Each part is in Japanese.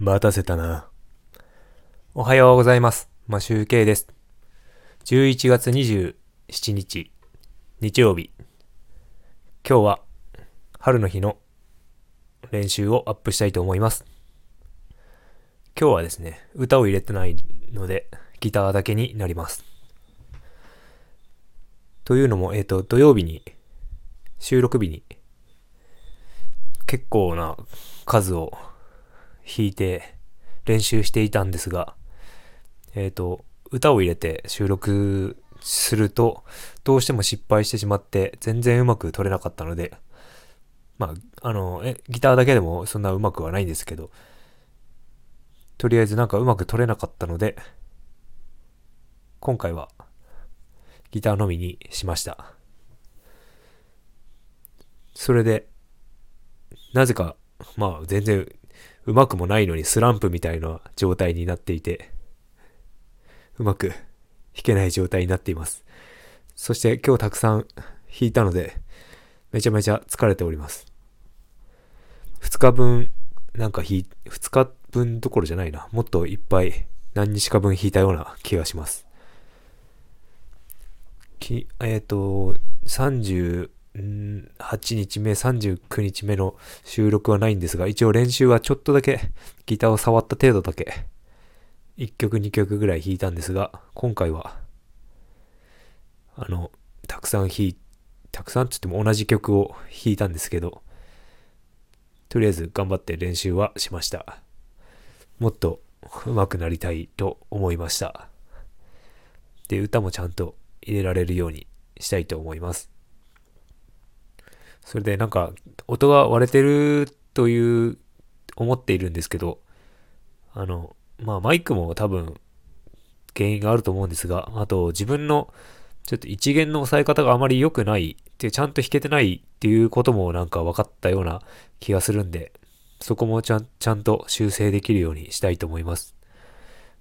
待たせたな。おはようございます。マシュウケイです。11月27日、日曜日。今日は、春の日の練習をアップしたいと思います。今日はですね、歌を入れてないので、ギターだけになります。というのも、えっ、と、土曜日に、収録日に、結構な数を弾いて練習していたんですが、えっ、と、歌を入れて収録すると、どうしても失敗してしまって、全然うまく取れなかったので、まあ、あの、え、ギターだけでもそんなうまくはないんですけど、とりあえずなんかうまく取れなかったので、今回はギターのみにしました。それで、なぜか、まあ全然うまくもないのにスランプみたいな状態になっていて、うまく弾けない状態になっています。そして今日たくさん弾いたので、めちゃめちゃ疲れております。2日分、なんか弾、2日分どころじゃないな。もっといっぱい何日か分弾いたような気がします。きえっ、と、30 8日目、39日目の収録はないんですが、一応練習はちょっとだけギターを触った程度だけ、1曲2曲ぐらい弾いたんですが、今回は、あの、たくさん弾い、たくさんって言っても同じ曲を弾いたんですけど、とりあえず頑張って練習はしました。もっと上手くなりたいと思いました。で、歌もちゃんと入れられるようにしたいと思います。それでなんか音が割れてるという思っているんですけど、あの、まあマイクも多分原因があると思うんですが、あと自分のちょっと一弦の押さえ方があまり良くないってちゃんと弾けてないっていうこともなんか分かったような気がするんで、そこもちゃんちゃんと修正できるようにしたいと思います。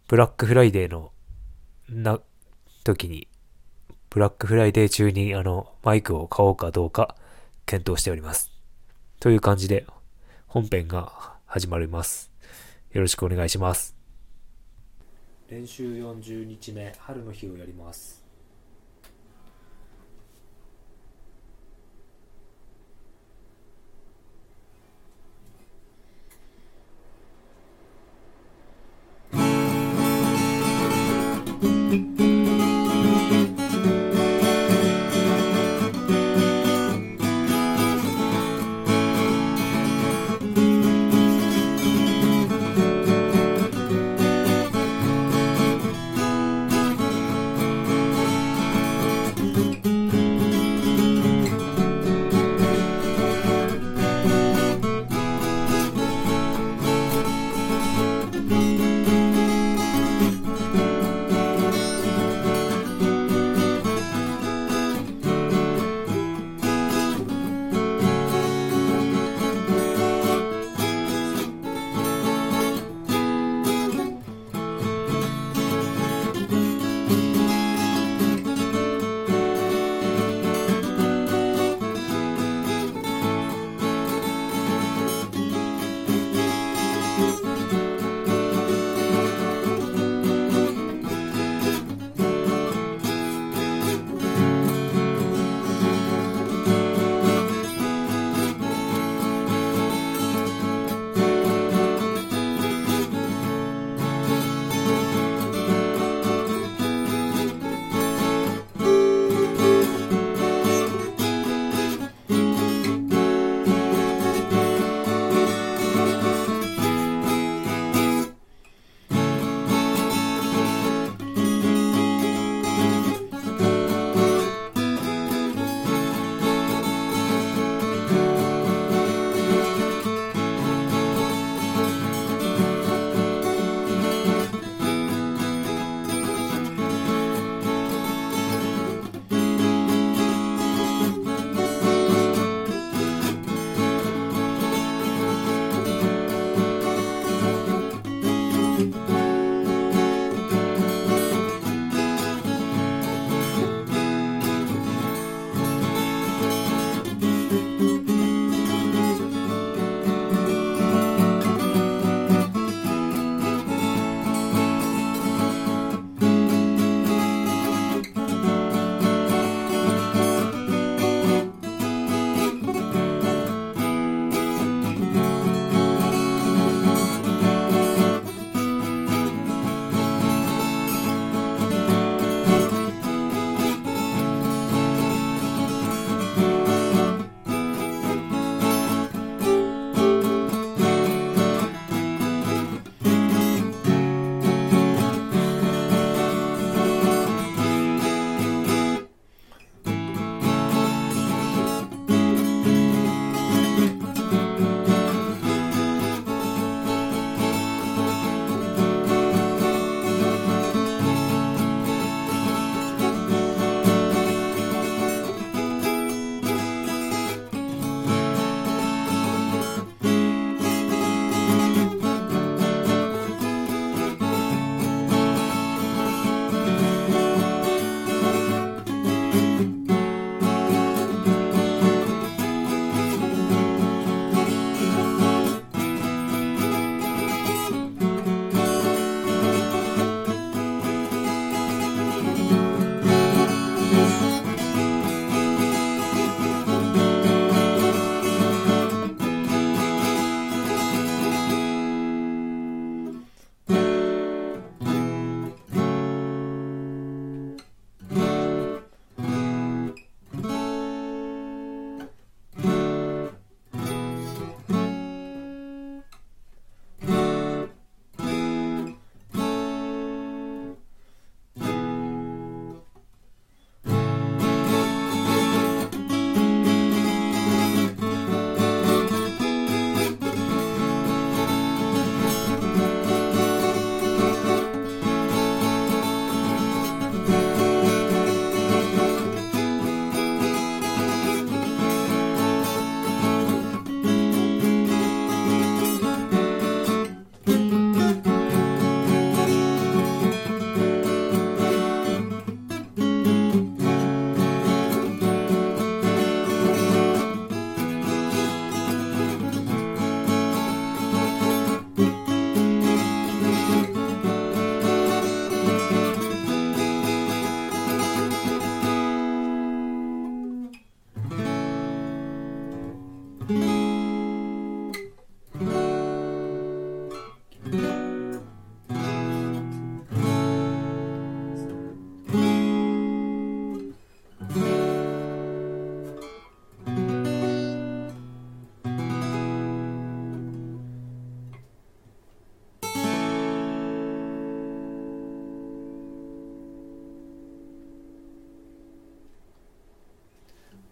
ブラックフライデーのな時にブラックフライデー中にあのマイクを買おうかどうか検討しております。という感じで本編が始まります。よろしくお願いします。練習40日目、春の日をやります。「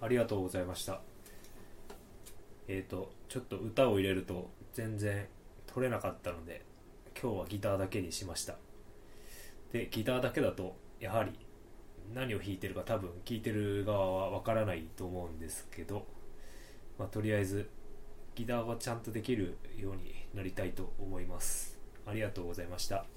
ありがとうございました。えっ、とちょっと歌を入れると全然取れなかったので今日はギターだけにしました。でギターだけだとやはり何を弾いてるか多分聴いてる側はわからないと思うんですけど、まあ、とりあえずギターはちゃんとできるようになりたいと思います。ありがとうございました。